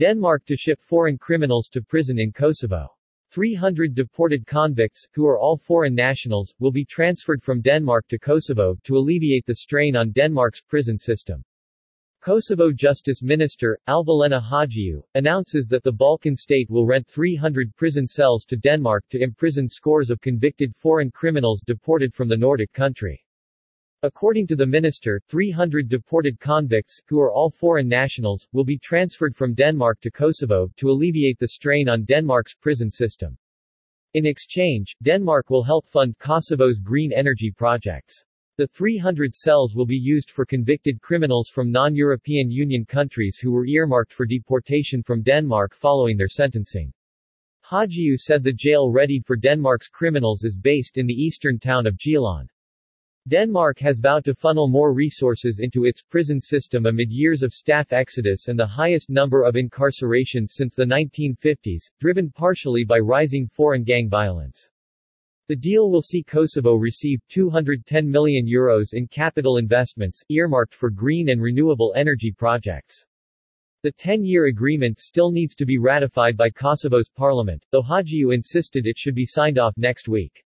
Denmark to ship foreign criminals to prison in Kosovo. 300 deported convicts, who are all foreign nationals, will be transferred from Denmark to Kosovo to alleviate the strain on Denmark's prison system. Kosovo Justice Minister, Albulena Haxhiu, announces that the Balkan state will rent 300 prison cells to Denmark to imprison scores of convicted foreign criminals deported from the Nordic country. According to the minister, 300 deported convicts, who are all foreign nationals, will be transferred from Denmark to Kosovo to alleviate the strain on Denmark's prison system. In exchange, Denmark will help fund Kosovo's green energy projects. The 300 cells will be used for convicted criminals from non-European Union countries who were earmarked for deportation from Denmark following their sentencing. Haxhiu said the jail readied for Denmark's criminals is based in the eastern town of Gjilan. Denmark has vowed to funnel more resources into its prison system amid years of staff exodus and the highest number of incarcerations since the 1950s, driven partially by rising foreign gang violence. The deal will see Kosovo receive 210 million euros in capital investments, earmarked for green and renewable energy projects. The 10-year agreement still needs to be ratified by Kosovo's parliament, though Haxhiu insisted it should be signed off next week.